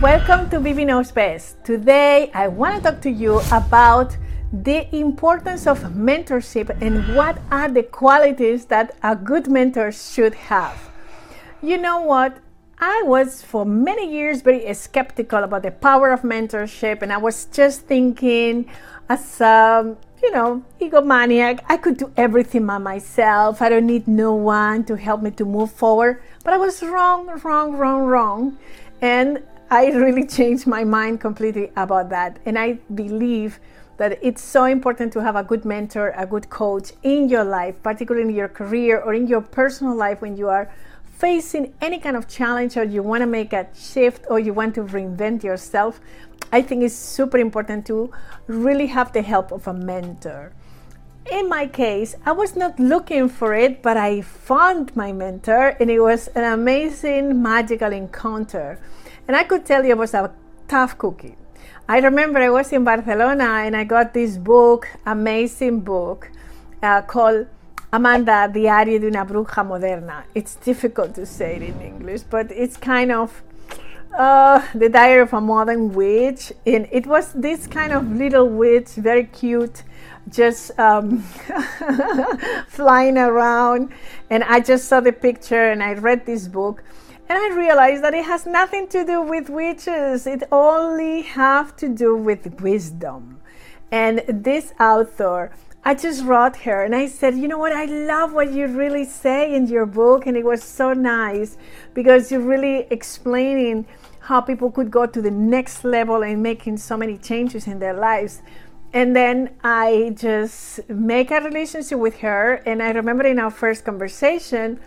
welcome to Vivi Best. Today I want to talk to you about the importance of mentorship and what are the qualities that a good mentor should have. You know what? I was for many years very skeptical about the power of mentorship, and I was just thinking, as a you know, egomaniac, I could do everything by myself. I don't need no one to help me to move forward. But I was wrong, wrong, wrong, wrong. And I really changed my mind completely about that. And I believe that it's so important to have a good mentor, a good coach in your life, particularly in your career or in your personal life when you are facing any kind of challenge or you want to make a shift or you want to reinvent yourself. I think it's super important to really have the help of a mentor. In my case, I was not looking for it, but I found my mentor and it was an amazing, magical encounter. And I could tell you it was a tough cookie. I remember I was in Barcelona and I got this book, amazing book, uh, called Amanda, Diario de una Bruja Moderna. It's difficult to say it in English, but it's kind of uh, the diary of a modern witch. And it was this kind of little witch, very cute, just um, flying around. And I just saw the picture and I read this book. And I realized that it has nothing to do with witches. It only have to do with wisdom. And this author, I just wrote her and I said, you know what? I love what you really say in your book. And it was so nice because you're really explaining how people could go to the next level and making so many changes in their lives. And then I just make a relationship with her. And I remember in our first conversation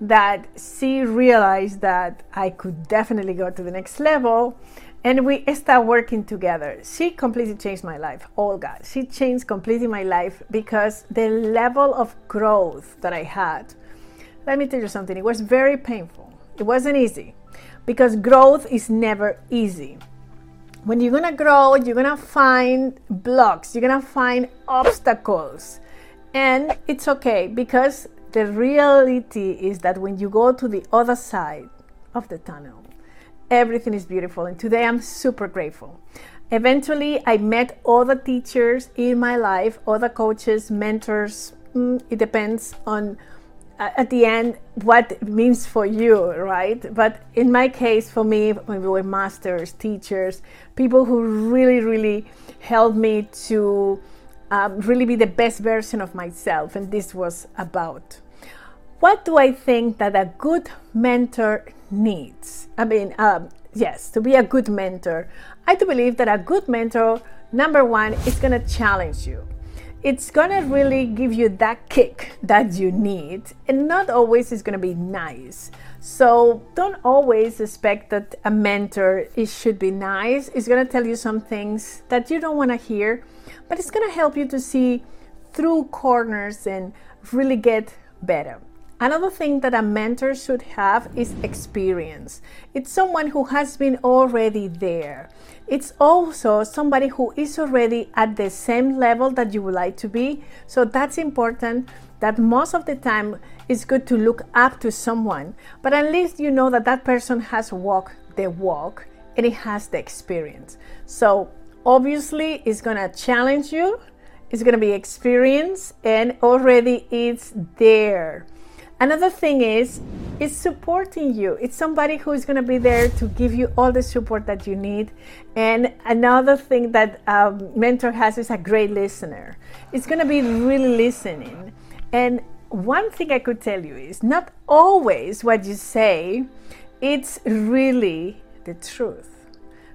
that she realized that I could definitely go to the next level. And we start working together. She completely changed my life. Olga, she changed completely my life because the level of growth that I had. Let me tell you something, it was very painful. It wasn't easy because growth is never easy. When you're gonna grow, you're gonna find blocks, you're gonna find obstacles. And it's okay because the reality is that when you go to the other side of the tunnel, everything is beautiful. And today I'm super grateful. Eventually, I met other teachers in my life, other coaches, mentors. Mm, it depends on at the end what it means for you, right? But in my case, for me, we were masters, teachers, people who really, really helped me to um, really be the best version of myself, and this was about. What do I think that a good mentor needs? I mean, um, yes, to be a good mentor, I do believe that a good mentor, number one, is going to challenge you it's gonna really give you that kick that you need and not always is gonna be nice so don't always expect that a mentor it should be nice it's gonna tell you some things that you don't want to hear but it's gonna help you to see through corners and really get better Another thing that a mentor should have is experience. It's someone who has been already there. It's also somebody who is already at the same level that you would like to be. So that's important that most of the time it's good to look up to someone, but at least you know that that person has walked the walk and it has the experience. So obviously it's going to challenge you. It's going to be experience and already it's there. Another thing is, it's supporting you. It's somebody who is going to be there to give you all the support that you need. And another thing that a um, mentor has is a great listener. It's going to be really listening. And one thing I could tell you is not always what you say, it's really the truth.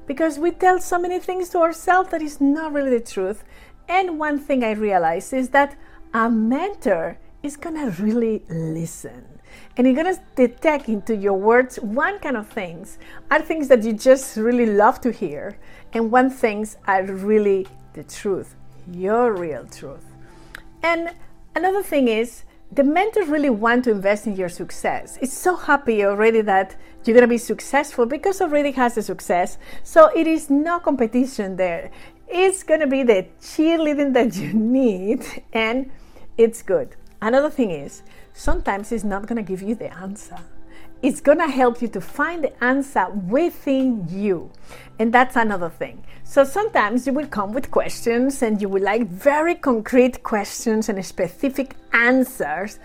Because we tell so many things to ourselves that is not really the truth. And one thing I realize is that a mentor is gonna really listen and you're gonna detect into your words one kind of things are things that you just really love to hear and one things are really the truth your real truth and another thing is the mentors really want to invest in your success. It's so happy already that you're going to be successful because already has the success. So it is no competition there. It's going to be the cheerleading that you need and it's good. Another thing is, sometimes it's not going to give you the answer. it's going to help you to find the answer within you. And that's another thing. So sometimes you will come with questions and you will like very concrete questions and specific answers.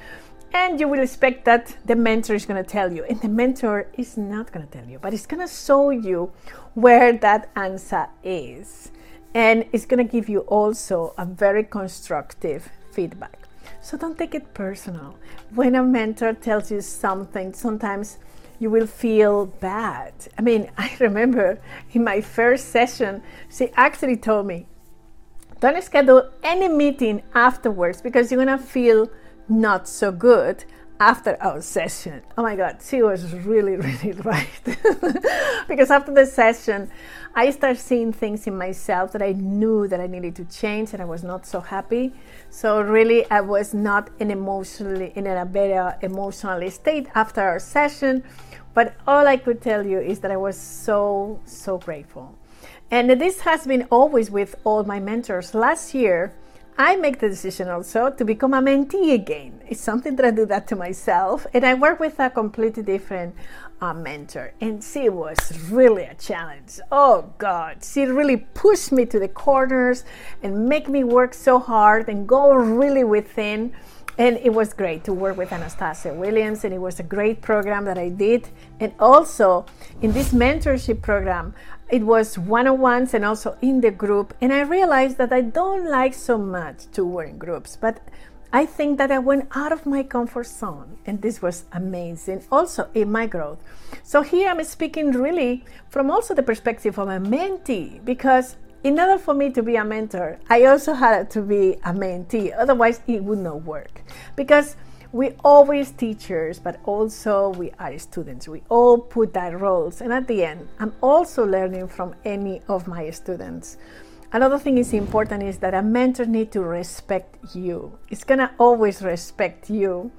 And you will expect that the mentor is going to tell you. And the mentor is not going to tell you, but it's going to show you where that answer is. And it's going to give you also a very constructive feedback. So don't take it personal. When a mentor tells you something, sometimes you will feel bad. I mean, I remember in my first session, she actually told me, don't schedule any meeting afterwards because you're gonna feel not so good after our session. Oh my God, she was really, really right. because after the session, I started seeing things in myself that I knew that I needed to change and I was not so happy. So really, I was not in emotionally in a better uh, emotional state after our session. But all I could tell you is that I was so, so grateful. And this has been always with all my mentors. Last year, I make the decision also to become a mentee again. It's something that I do that to myself, and I work with a completely different uh, mentor, and she was really a challenge. Oh God, she really pushed me to the corners and make me work so hard and go really within. And it was great to work with Anastasia Williams, and it was a great program that I did. And also in this mentorship program, it was one-on-ones and also in the group and i realized that i don't like so much to work in groups but i think that i went out of my comfort zone and this was amazing also in my growth so here i'm speaking really from also the perspective of a mentee because in order for me to be a mentor i also had to be a mentee otherwise it would not work because we always teachers, but also we are students. We all put that roles. And at the end, I'm also learning from any of my students. Another thing is important is that a mentor need to respect you. It's gonna always respect you.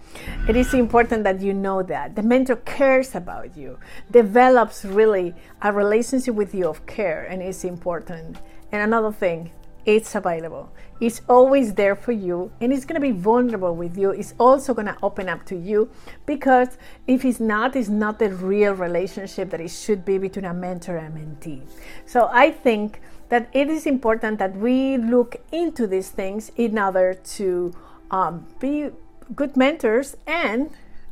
It is important that you know that. The mentor cares about you, develops really a relationship with you of care, and it's important. And another thing, it's available. It's always there for you and it's going to be vulnerable with you. It's also going to open up to you because if it's not, it's not the real relationship that it should be between a mentor and mentee. So I think that it is important that we look into these things in order to um, be good mentors and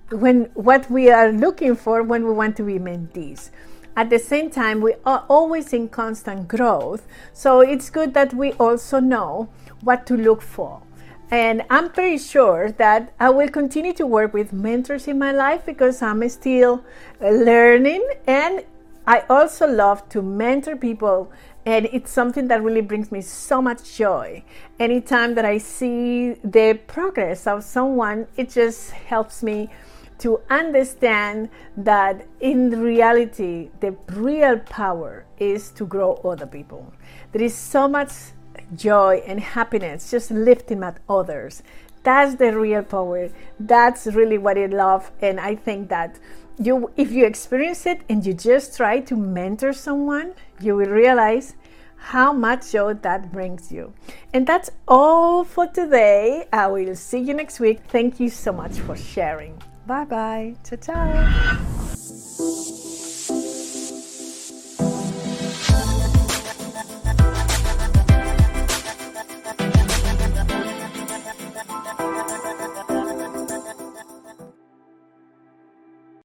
when what we are looking for when we want to be mentees. At the same time, we are always in constant growth. So it's good that we also know what to look for. And I'm pretty sure that I will continue to work with mentors in my life because I'm still uh, learning and I also love to mentor people and it's something that really brings me so much joy. Anytime that I see the progress of someone, it just helps me to understand that in reality, the real power is to grow other people. There is so much joy and happiness just lifting at others. That's the real power. That's really what I love. And I think that you, if you experience it and you just try to mentor someone, you will realize how much joy that brings you. And that's all for today. I will see you next week. Thank you so much for sharing. Bye bye. Ciao, ciao.